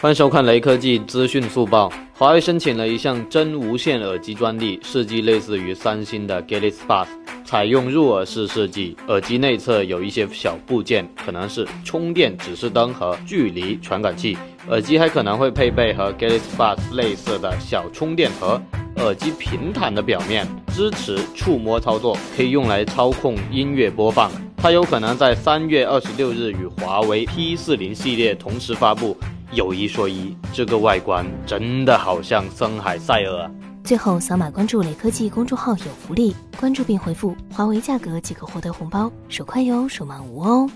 欢迎收看雷科技资讯速报。华为申请了一项真无线耳机专利，设计类似于三星的 Galaxy Buds，采用入耳式设计。耳机内侧有一些小部件，可能是充电指示灯和距离传感器。耳机还可能会配备和 Galaxy Buds 类似的小充电盒。耳机平坦的表面支持触摸操作，可以用来操控音乐播放。它有可能在三月二十六日与华为 P 四零系列同时发布。有一说一，这个外观真的好像森海塞尔！最后扫码关注雷科技公众号有福利，关注并回复“华为价格”即可获得红包，手快有，手慢无哦。